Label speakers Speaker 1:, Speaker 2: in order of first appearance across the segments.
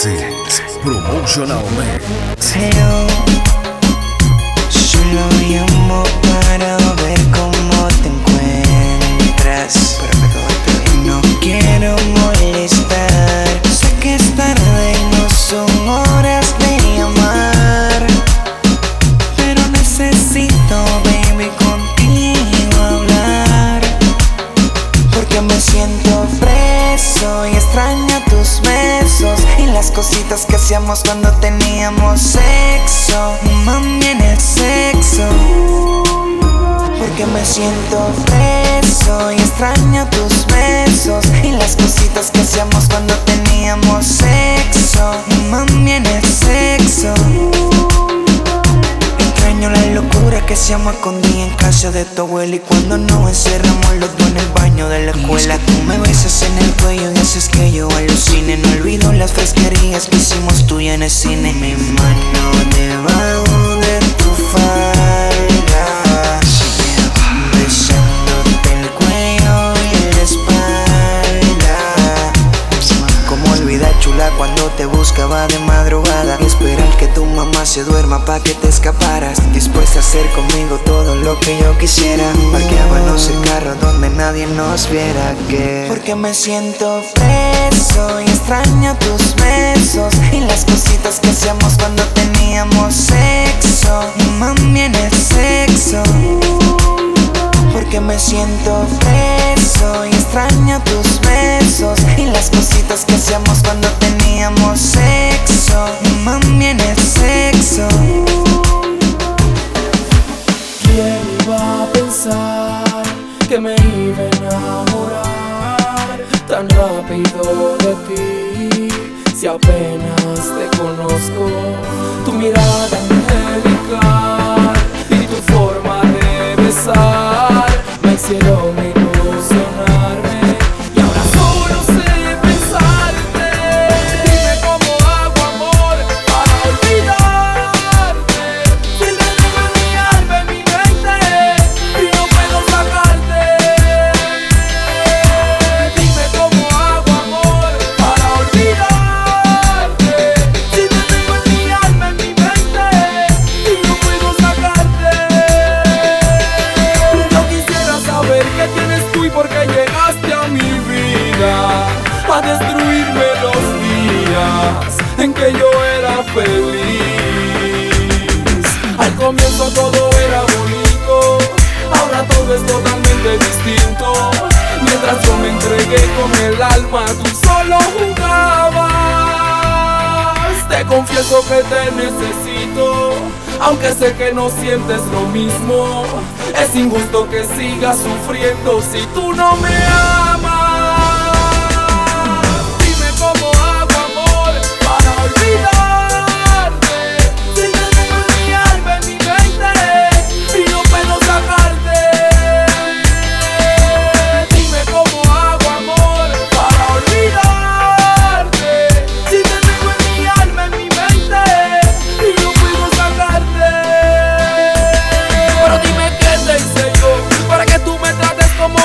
Speaker 1: DJ Cristian Alexis, Promotional Mix.
Speaker 2: Pero solo llamo para de tu abuela Y cuando nos encerramos los dos en el baño de la escuela. Tú me besas en el cuello y haces que yo alucine. No olvido las fresquerías que hicimos tú y en el cine. Mi lo que yo quisiera. Parqueábamos el carro donde nadie nos viera. Que Porque me siento preso y extraño tus besos Y las cositas que hacíamos cuando teníamos sexo. Mami en el sexo. Porque me siento preso y extraño tus besos y las cositas que hacíamos cuando teníamos sexo. Mami en el sexo.
Speaker 3: Mirada confieso que te necesito, aunque sé que no sientes lo mismo. Es injusto que sigas sufriendo si tú no me amas.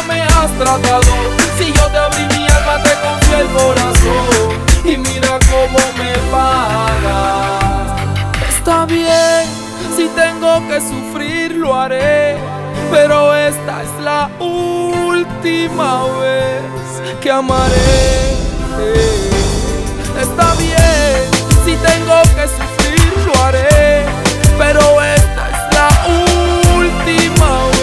Speaker 3: Me has tratado. Si yo te abrí mi alma, te confié el corazón y mira cómo me pagas. Está bien, si tengo que sufrir lo haré, pero esta es la última vez que amaré. Está bien, si tengo que sufrir lo haré, pero esta es la última vez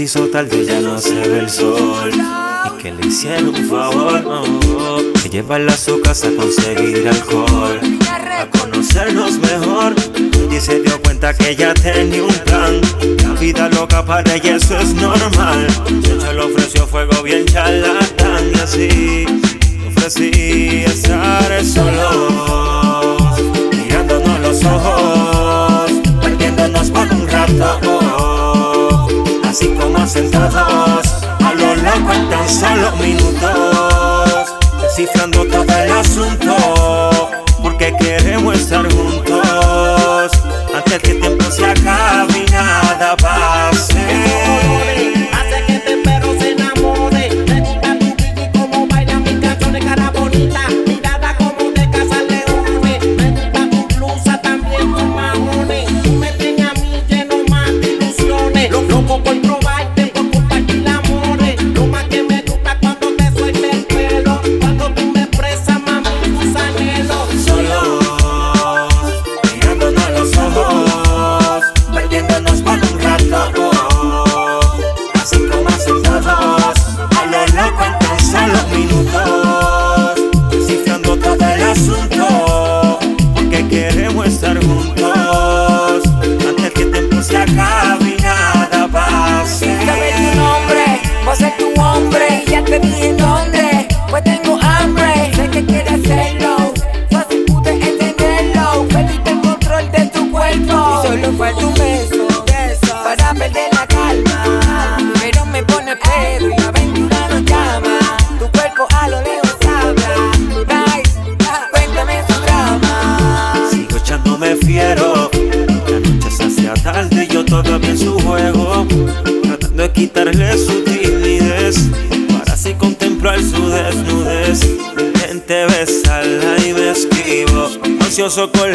Speaker 4: se hizo tarde, ya no se ve el sol. Y que le hicieron un favor, que llevarla a su casa a conseguir alcohol. A conocernos mejor. Y se dio cuenta que ella tenía un plan. La vida loca para ella, eso es normal. Yo le ofreció fuego bien charlatán. Y así ofrecí estar solos, mirándonos los ojos, perdiéndonos por un rato así como sentados, a lo loco en tan solo minutos, descifrando todo el asunto, porque queremos estar juntos, antes que el tiempo se acabe y nada va.
Speaker 5: gozo con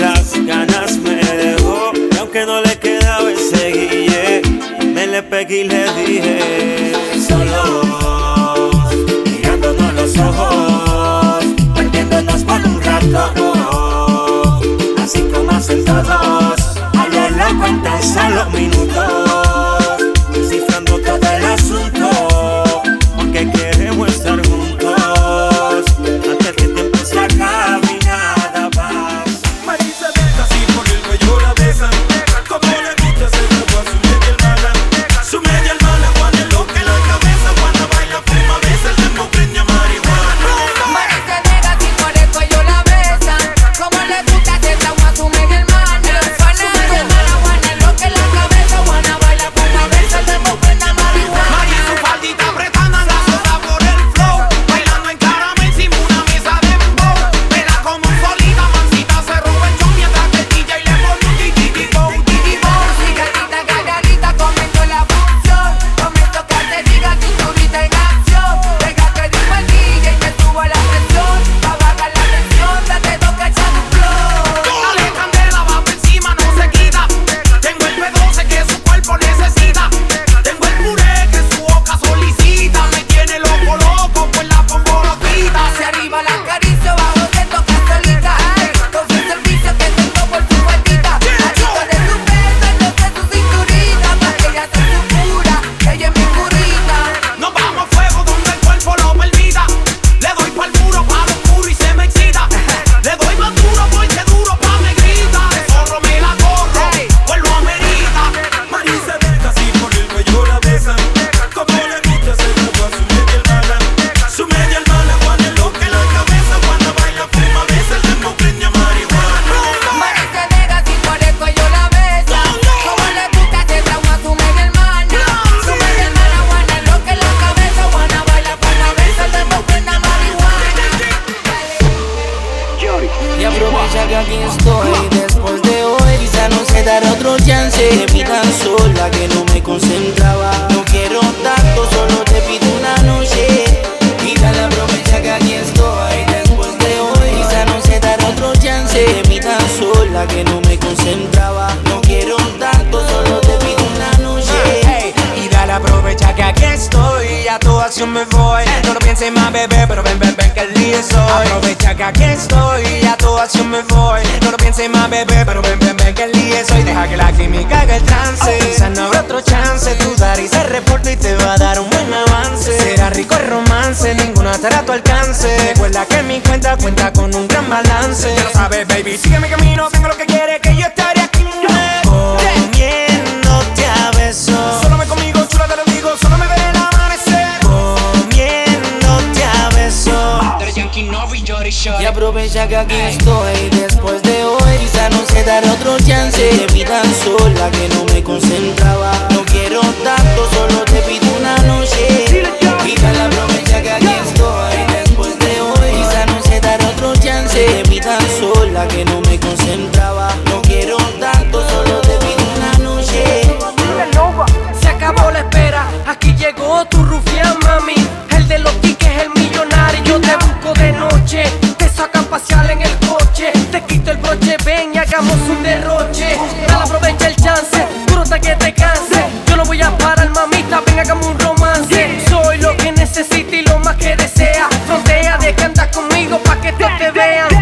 Speaker 6: aprovecha que aquí estoy. Después de hoy quizá no se dará otro chance. Te vi tan sola que no me concentraba. No quiero tanto, solo te pido una noche.
Speaker 7: Quizá la
Speaker 6: aprovecha que aquí estoy. Después de hoy quizá no se dará otro chance. Te vi tan sola que no
Speaker 8: pasear en el coche. Te quito el broche, ven y hagamos un derroche. Dale, aprovecha el chance, duro hasta que te canse. Yo no voy a parar, mamita, ven, hagamos un romance. Soy lo que necesito y lo más que desea. Frontea de que conmigo pa' que todos te vean.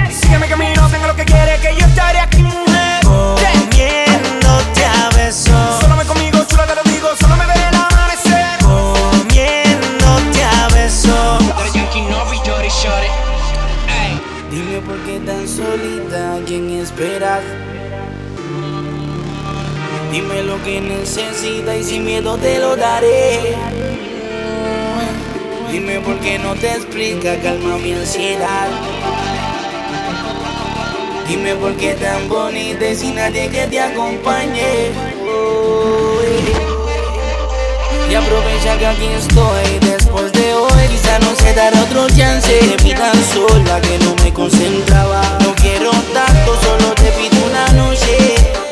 Speaker 6: y sin miedo te lo daré. Dime por qué no te explica, calma mi ansiedad. Dime por qué tan bonita y sin nadie que te acompañe. Oh, y aprovecha que aquí estoy después de hoy. Quizá no se dará otro chance. Te tan sola que no me concentraba. No quiero tanto, solo te pido una noche.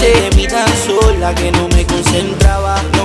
Speaker 2: noche
Speaker 5: de mí tan sola que no
Speaker 9: me
Speaker 10: concentraba.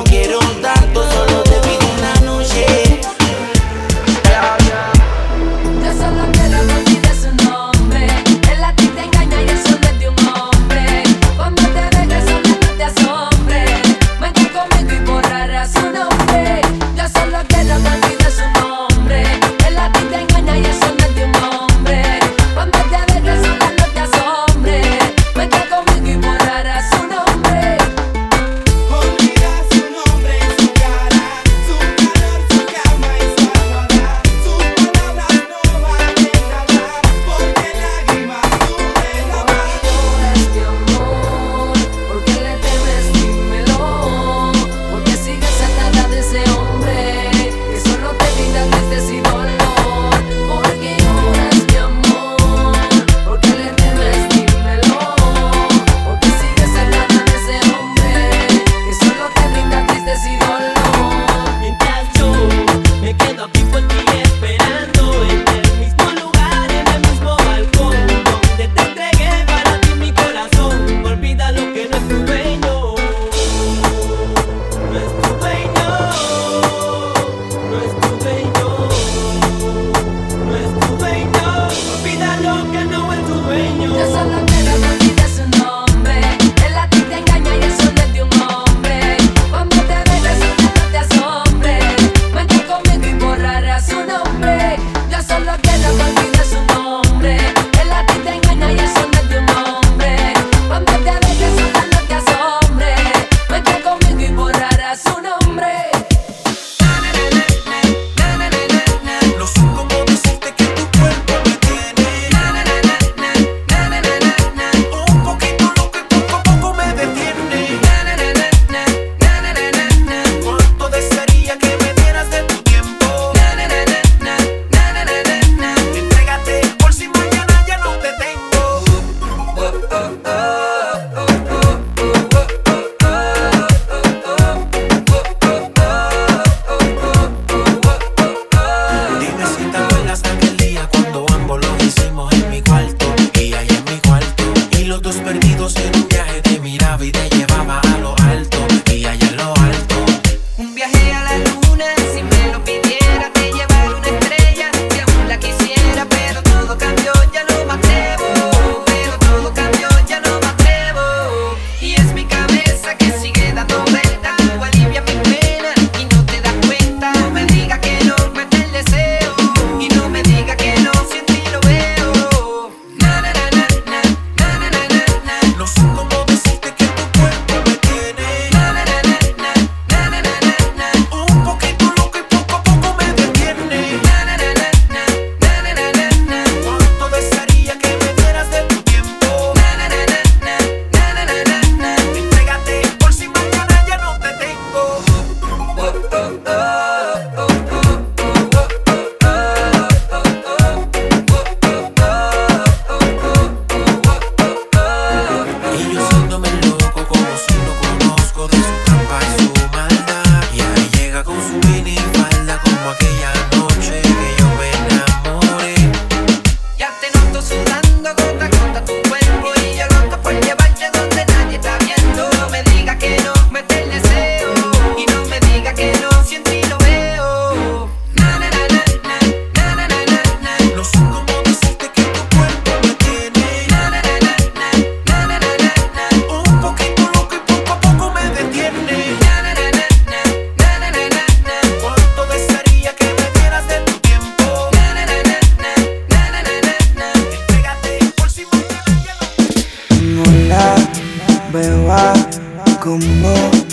Speaker 10: como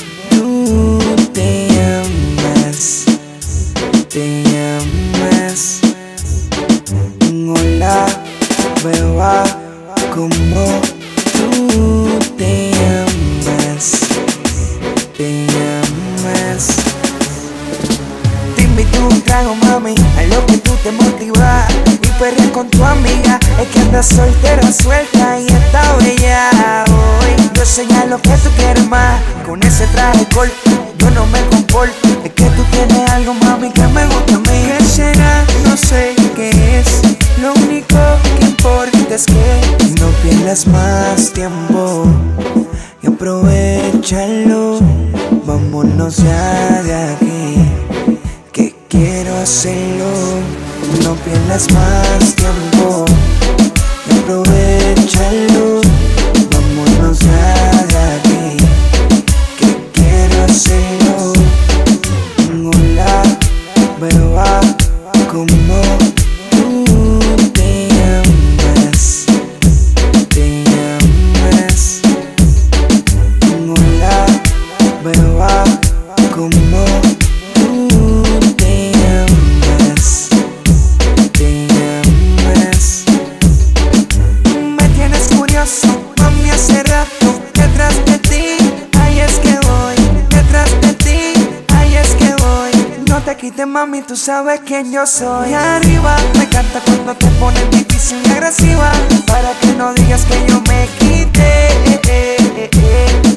Speaker 2: soy arriba Me encanta cuando te pones difícil y agresiva Para que no digas que yo me quité.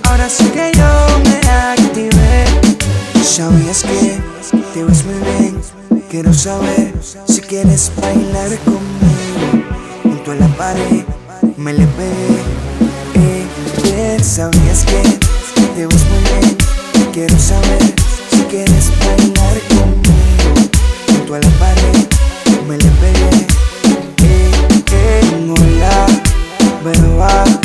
Speaker 2: Ahora sí que yo me activé. Sabías que te ves muy bien. Quiero saber si quieres bailar conmigo. Junto a la pared me le pegué. Eh. Sabías que te ves muy bien. Quiero saber si quieres bailar conmigo junto a la pared, me le pegué. Eh, eh, hola, beba.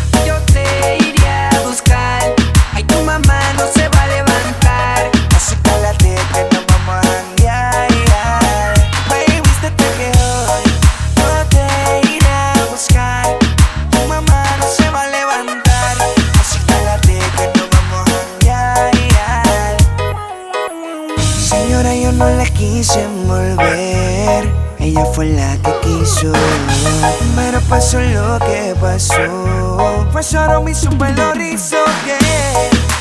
Speaker 4: hueso. Pasaron mi
Speaker 2: super lo hizo,
Speaker 11: yeah.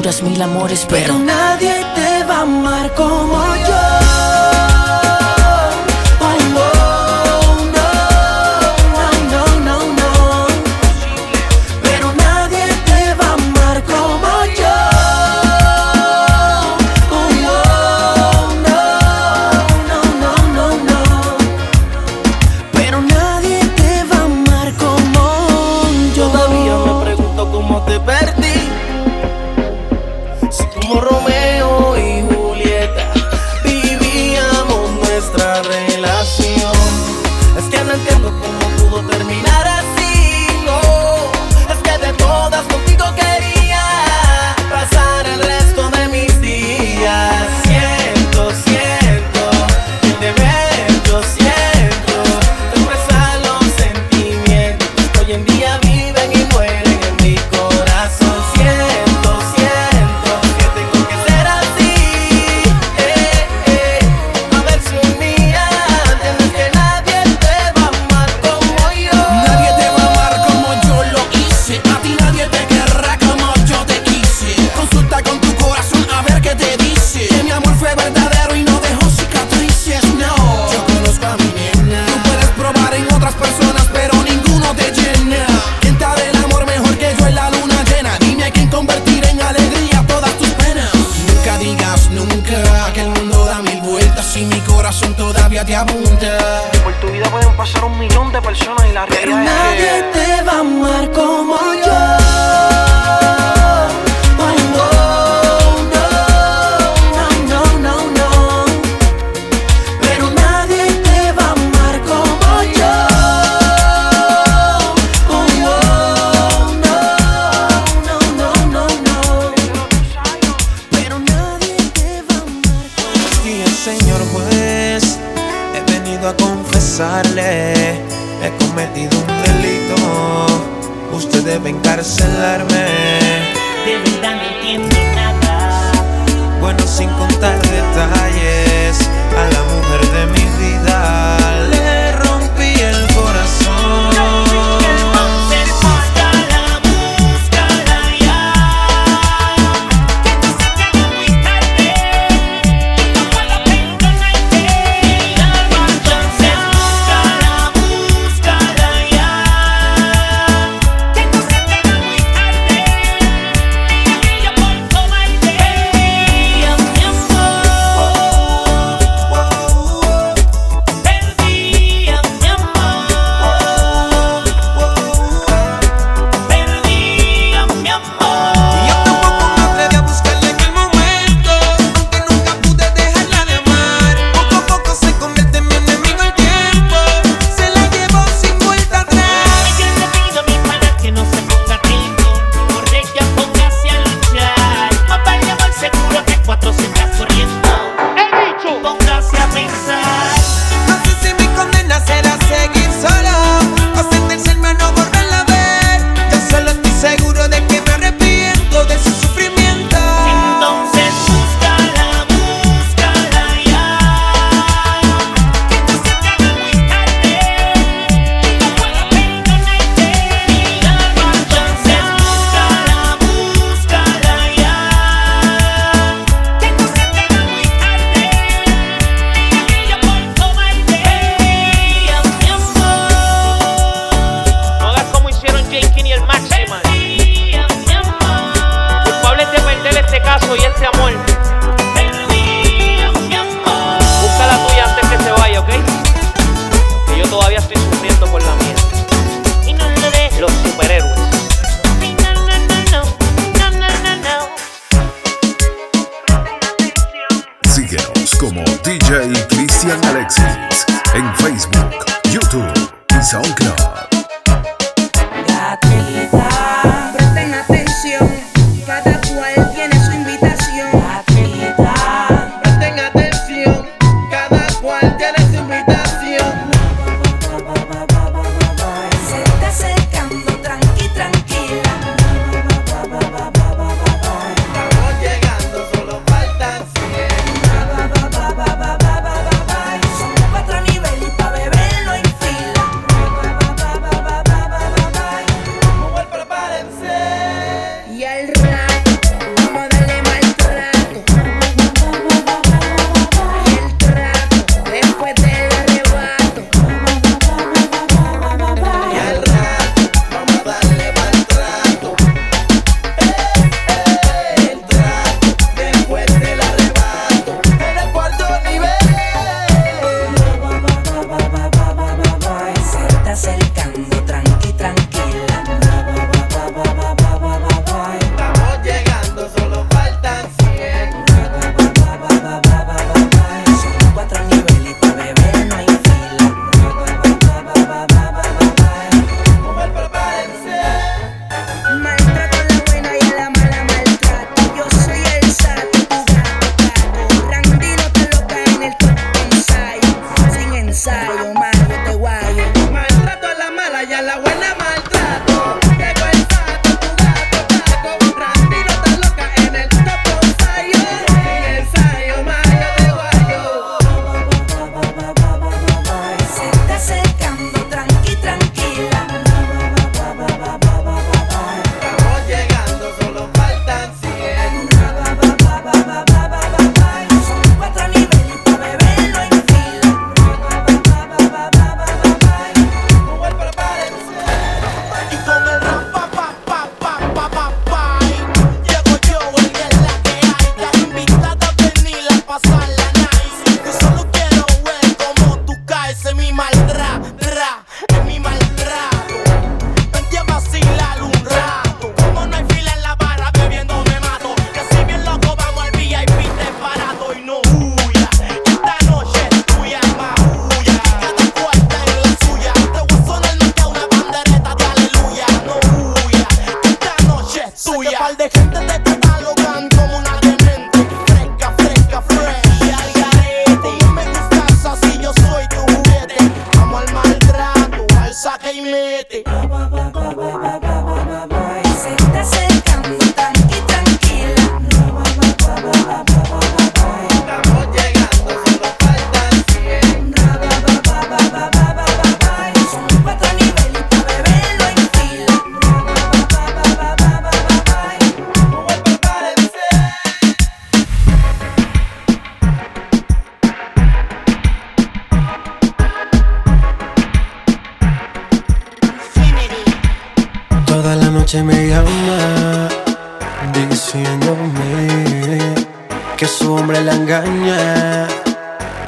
Speaker 11: Aventuras, mil amores,
Speaker 5: Pero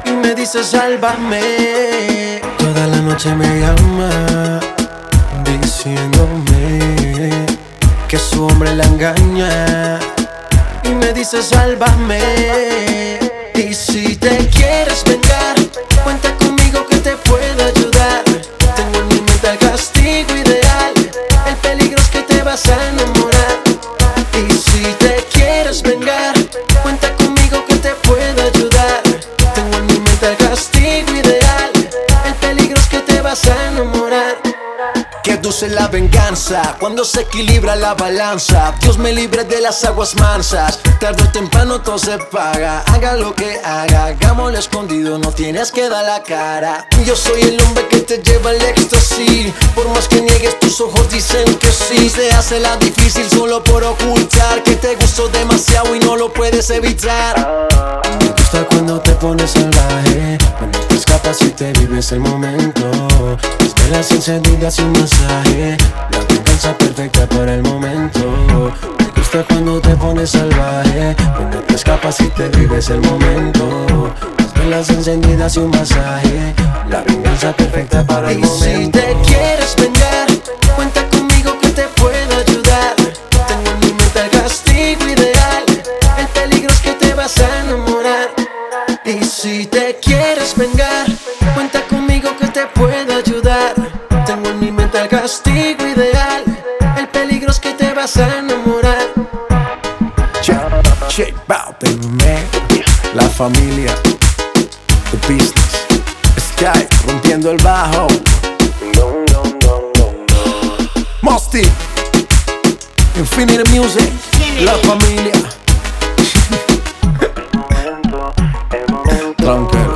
Speaker 12: y
Speaker 13: me
Speaker 14: dice sálvame. Toda la noche me llama diciéndome que su hombre la engaña y me dice sálvame. Y si te quieres venir la venganza cuando se equilibra la balanza. Dios me libre de las aguas mansas. Tarde o temprano todo se paga. Haga lo que haga, hagámoslo escondido, no tienes que dar la cara. Yo soy el hombre que te lleva al éxtasis. Por más que niegues, tus ojos dicen que sí. Se hace la difícil solo por ocultar que te gustó demasiado y no lo puedes evitar. Me gusta cuando te pones salvaje. Bueno, gata si te vives el momento. Mis velas encendidas sin masaje. La venganza perfecta para el momento. Me gusta cuando te pones salvaje. Cuando te escapas y te vives el momento. Mis velas encendidas y un masaje. La venganza perfecta para el
Speaker 15: y
Speaker 14: momento.
Speaker 15: Si te
Speaker 14: quieres vengar, cuenta conmigo que te puedo ayudar. Tengo en mi mente el castigo ideal. El peligro es que te vas a enamorar.
Speaker 16: Y si te quieres vengar, cuenta conmigo que te puedo ayudar. Tengo en mi mente el castigo ideal. El peligro es que te vas a enamorar.
Speaker 14: Check, check out, baby man. La familia, the business, Sky rompiendo el bajo.
Speaker 17: No,
Speaker 18: no, no, no,
Speaker 17: no.
Speaker 19: Mosty, Infinity Music, la familia. drunken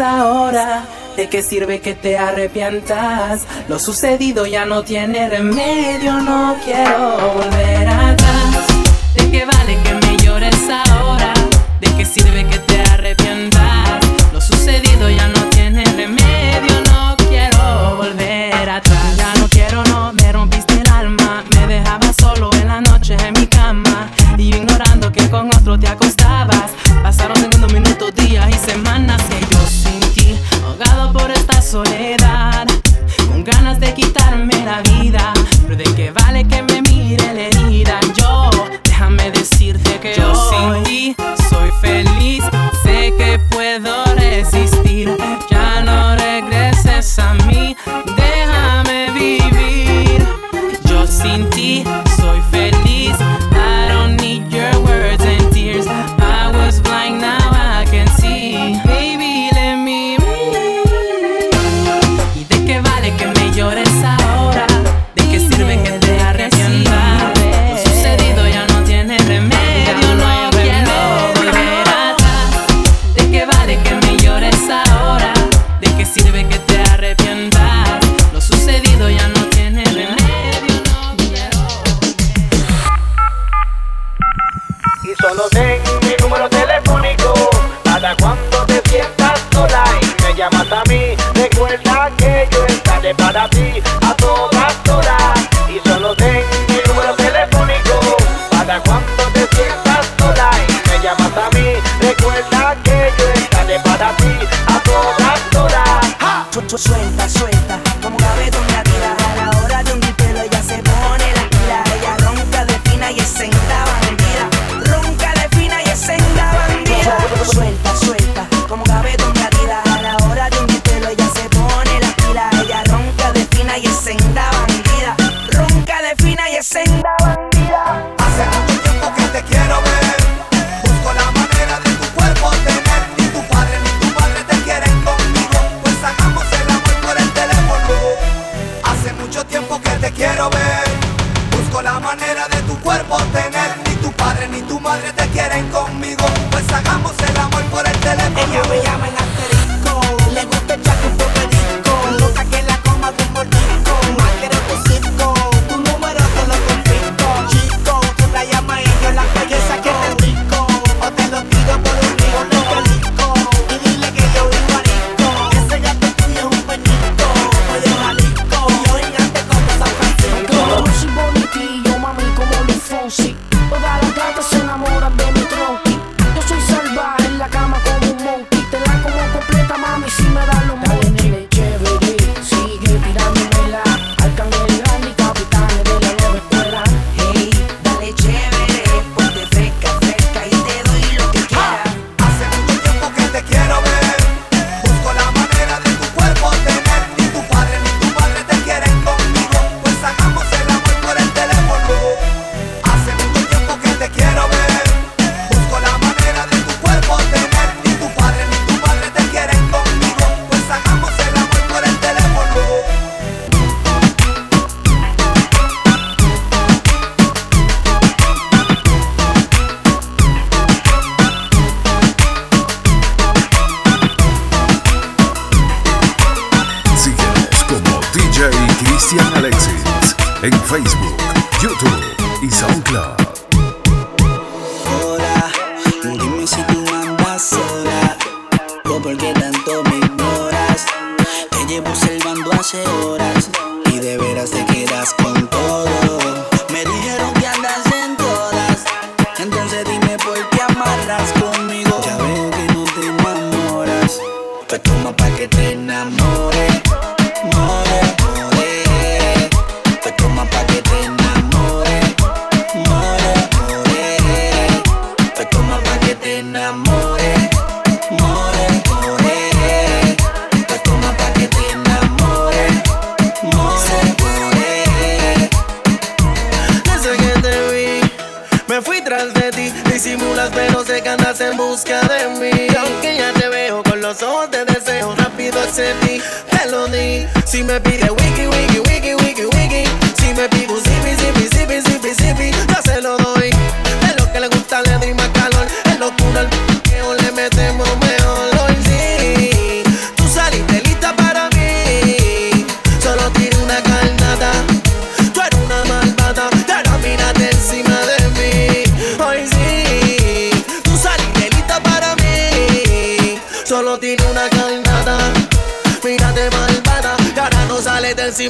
Speaker 19: ahora? ¿De qué sirve que te arrepientas? Lo sucedido ya no tiene remedio, no quiero volver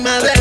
Speaker 20: primavera.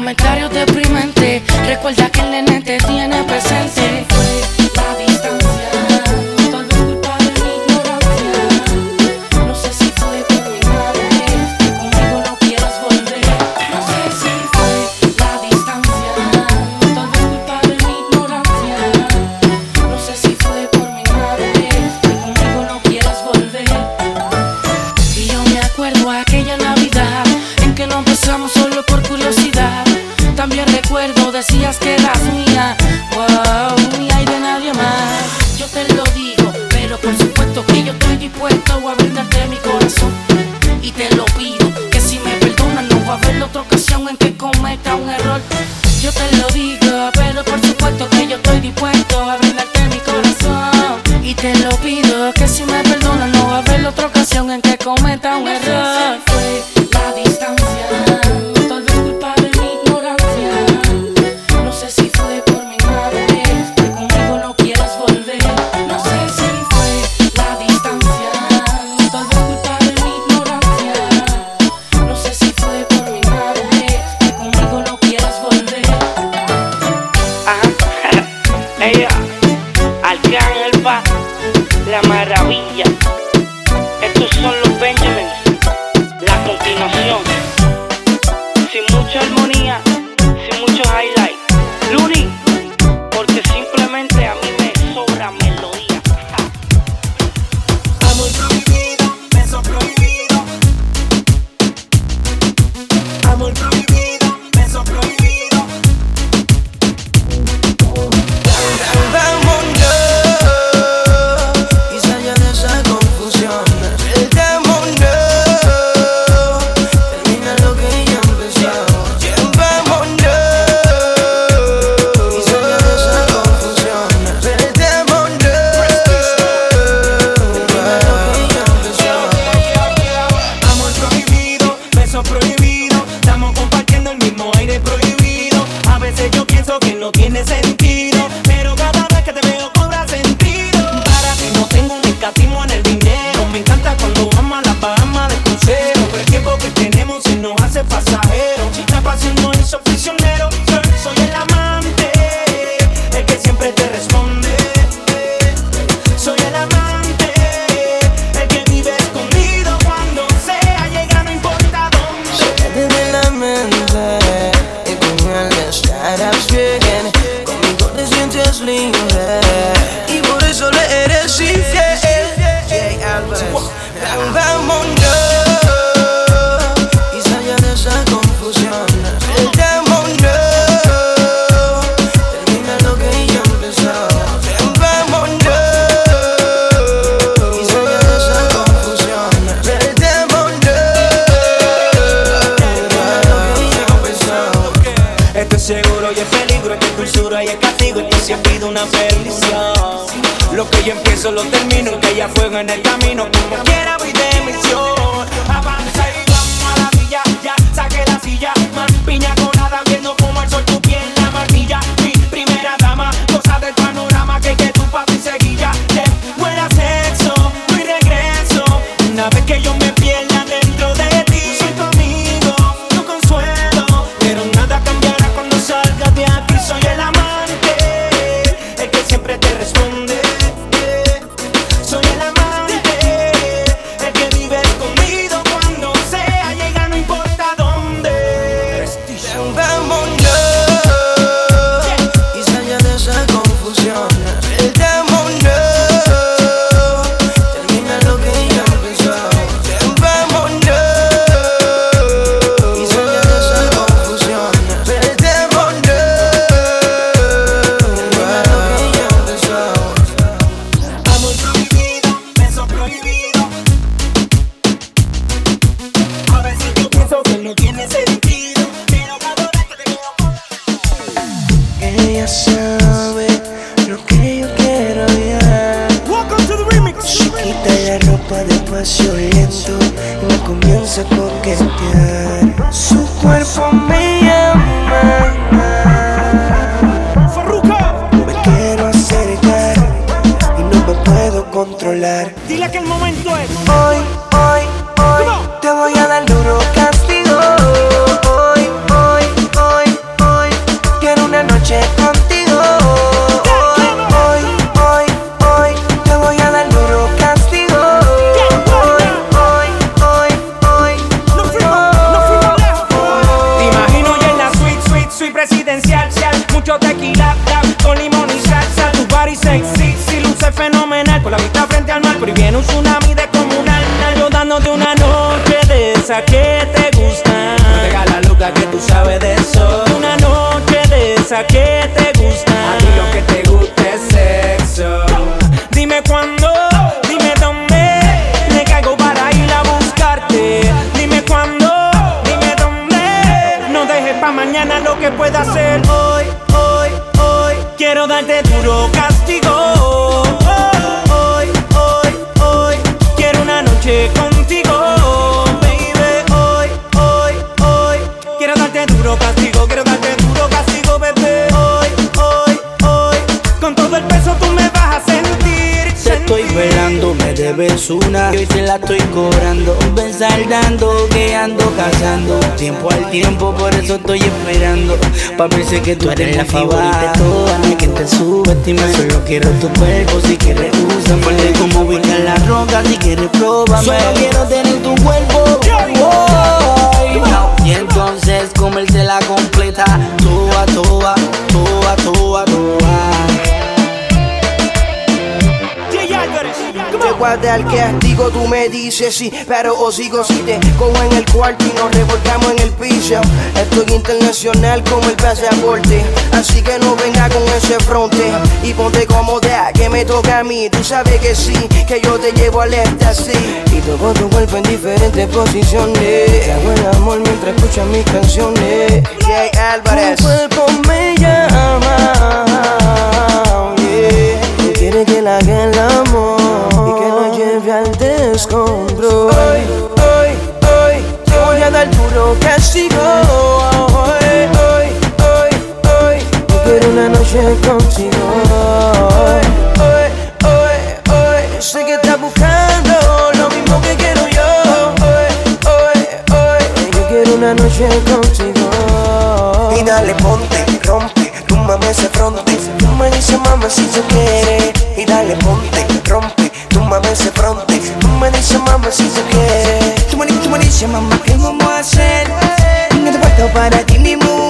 Speaker 20: Comentarios deprimentes. Recuerda que el nene tiene presente.
Speaker 2: Quiero
Speaker 21: darte duro castigo, bebé, hoy, hoy, hoy, con todo el peso tú me vas a sentir,
Speaker 6: Te estoy velando, me debes una y hoy te la estoy cobrando. Ven saldando, que ando cazando. Tiempo al tiempo, por eso estoy esperando. Pa' pensar que tú eres la favorita de todas. No hay quien te subestime. Solo quiero tu cuerpo, si quieres usa. Fuerte como ubicar la roca, si quieres pruébame. Solo quiero tener tu cuerpo. Oh, comérsela completa. Toa, toa, toa, toa, toa.
Speaker 22: Te guarda el castigo, tú me dices sí, pero os sigo si te cojo en el cuarto y nos revolcamos en el piso. Estoy internacional como el pasaporte, así que no venga con ese fronte y ponte cómoda que me toca a mí. Tú sabes que sí, que yo te llevo al éxtasis y toco tu cuerpo en diferentes posiciones. Te hago el amor mientras escuchas mis canciones. Jay Álvarez.
Speaker 2: Noche contigo.
Speaker 22: hoy, hoy, hoy, hoy. Sé que estás buscando lo mismo que quiero yo. Hoy, hoy, hoy.
Speaker 2: Yo quiero una noche contigo.
Speaker 22: Y dale, ponte, rompe, tú mames ese fronte. Tú me dices, mamá, si tú quieres. Y dale, ponte, rompe, tú mames ese fronte. Tú me dices, mamá, si tú quieres. Tú me, tú me dices, mamá, ¿qué vamos a hacer? No te falta para ti, mi mujer.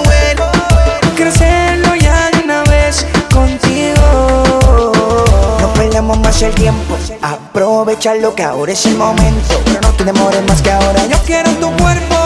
Speaker 22: El tiempo. Aprovechalo que ahora es el momento. Pero no te demores más que ahora. Yo quiero tu cuerpo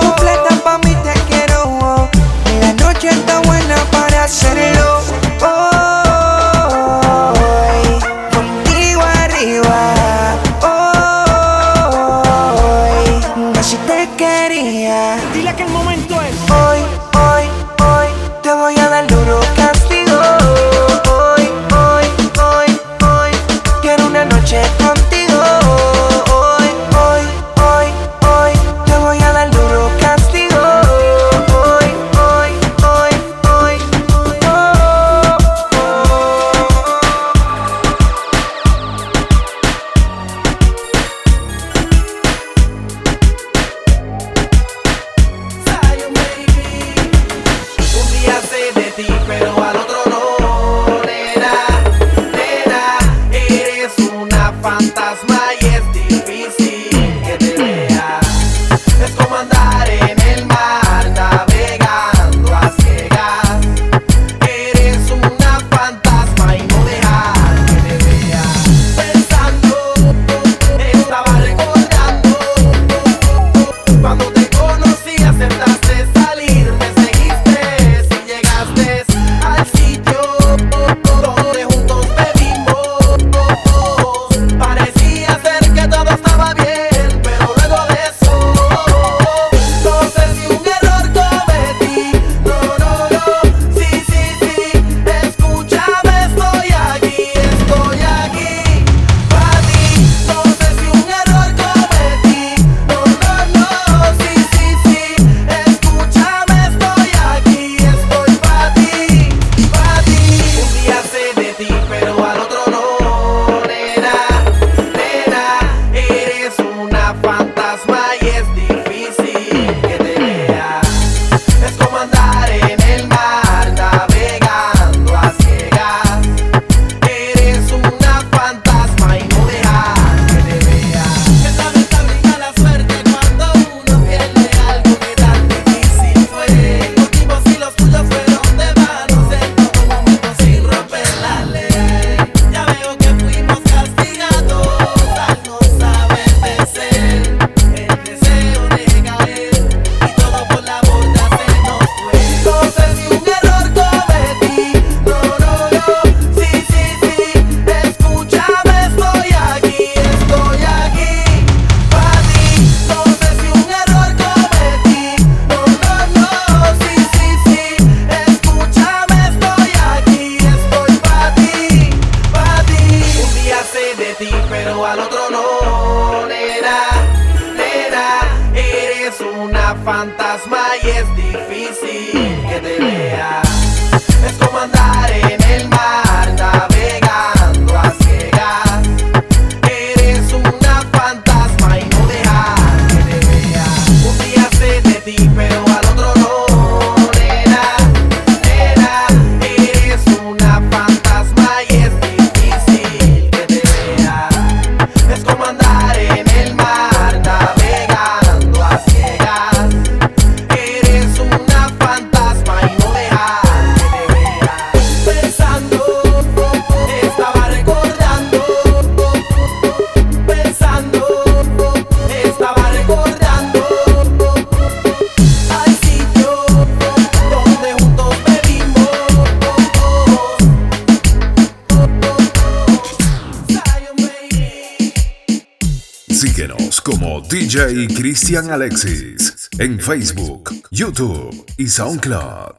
Speaker 1: Cristian Alexis en Facebook, YouTube y SoundCloud.